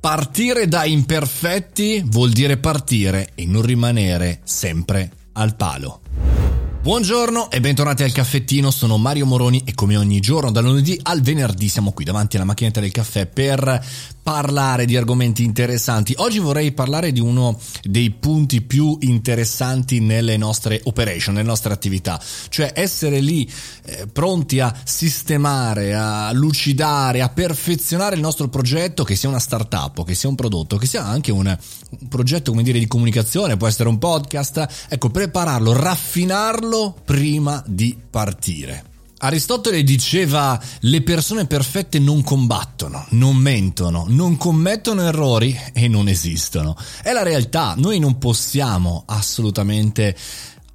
Partire da imperfetti vuol dire partire e non rimanere sempre al palo. Buongiorno e bentornati al caffettino, sono Mario Moroni e come ogni giorno dal lunedì al venerdì siamo qui davanti alla macchinetta del caffè per parlare di argomenti interessanti. Oggi vorrei parlare di uno dei punti più interessanti nelle nostre operation, nelle nostre attività, cioè essere lì eh, pronti a sistemare, a lucidare, a perfezionare il nostro progetto, che sia una startup, che sia un prodotto, che sia anche un, un progetto, come dire, di comunicazione, può essere un podcast, ecco, prepararlo, raffinarlo prima di partire. Aristotele diceva le persone perfette non combattono, non mentono, non commettono errori e non esistono. È la realtà, noi non possiamo assolutamente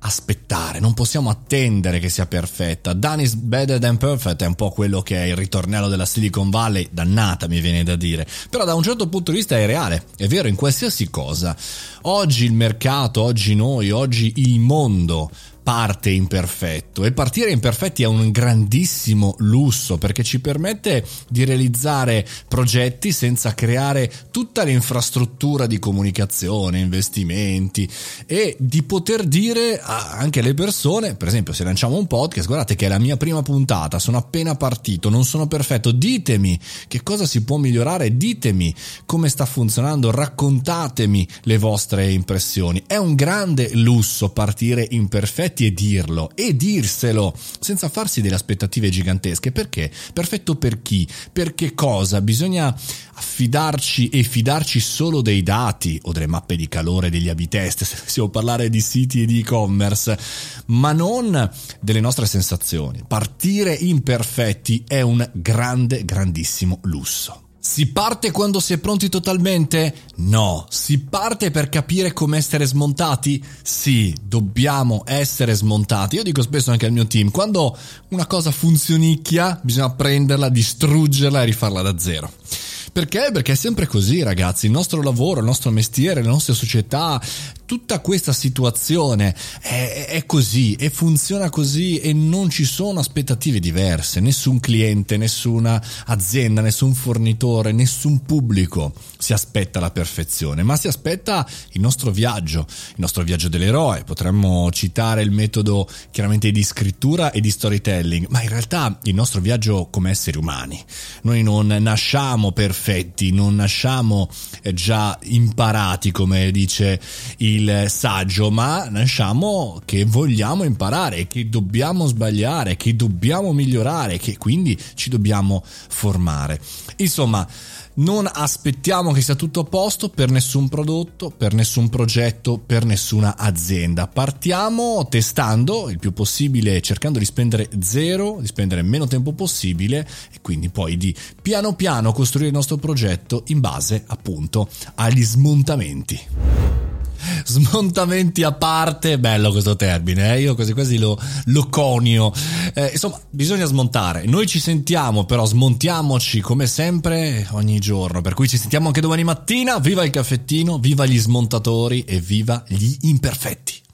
aspettare, non possiamo attendere che sia perfetta. Done is better than perfect è un po' quello che è il ritornello della Silicon Valley, dannata mi viene da dire. Però da un certo punto di vista è reale, è vero in qualsiasi cosa. Oggi il mercato, oggi noi, oggi il mondo parte imperfetto e partire imperfetti è un grandissimo lusso perché ci permette di realizzare progetti senza creare tutta l'infrastruttura di comunicazione, investimenti e di poter dire anche alle persone, per esempio se lanciamo un podcast, guardate che è la mia prima puntata, sono appena partito, non sono perfetto, ditemi che cosa si può migliorare, ditemi come sta funzionando, raccontatemi le vostre impressioni. È un grande lusso partire imperfetti perfetti e dirlo e dirselo senza farsi delle aspettative gigantesche. Perché? Perfetto per chi? Per che cosa? Bisogna affidarci e fidarci solo dei dati o delle mappe di calore degli abitest, se possiamo parlare di siti e di e-commerce, ma non delle nostre sensazioni. Partire imperfetti è un grande, grandissimo lusso. Si parte quando si è pronti totalmente? No. Si parte per capire come essere smontati? Sì, dobbiamo essere smontati. Io dico spesso anche al mio team, quando una cosa funzionicchia, bisogna prenderla, distruggerla e rifarla da zero. Perché? Perché è sempre così, ragazzi. Il nostro lavoro, il nostro mestiere, le nostre società, tutta questa situazione è, è, così e funziona così e non ci sono aspettative diverse. Nessun cliente, nessuna azienda, nessun fornitore, nessun pubblico si aspetta la perfezione, ma si aspetta il nostro viaggio, il nostro viaggio dell'eroe. Potremmo citare il metodo chiaramente di scrittura e di storytelling, ma in realtà il nostro viaggio come esseri umani. Noi non nasciamo perfetti, non nasciamo già imparati, come dice il il saggio, ma nasciamo che vogliamo imparare, che dobbiamo sbagliare, che dobbiamo migliorare, che quindi ci dobbiamo formare. Insomma, non aspettiamo che sia tutto a posto per nessun prodotto, per nessun progetto, per nessuna azienda. Partiamo testando il più possibile, cercando di spendere zero, di spendere meno tempo possibile e quindi poi di piano piano costruire il nostro progetto in base appunto agli smontamenti smontamenti a parte, bello questo termine, eh? io quasi quasi lo, lo conio. Eh, insomma, bisogna smontare. Noi ci sentiamo, però smontiamoci come sempre ogni giorno. Per cui ci sentiamo anche domani mattina. Viva il caffettino, viva gli smontatori e viva gli imperfetti.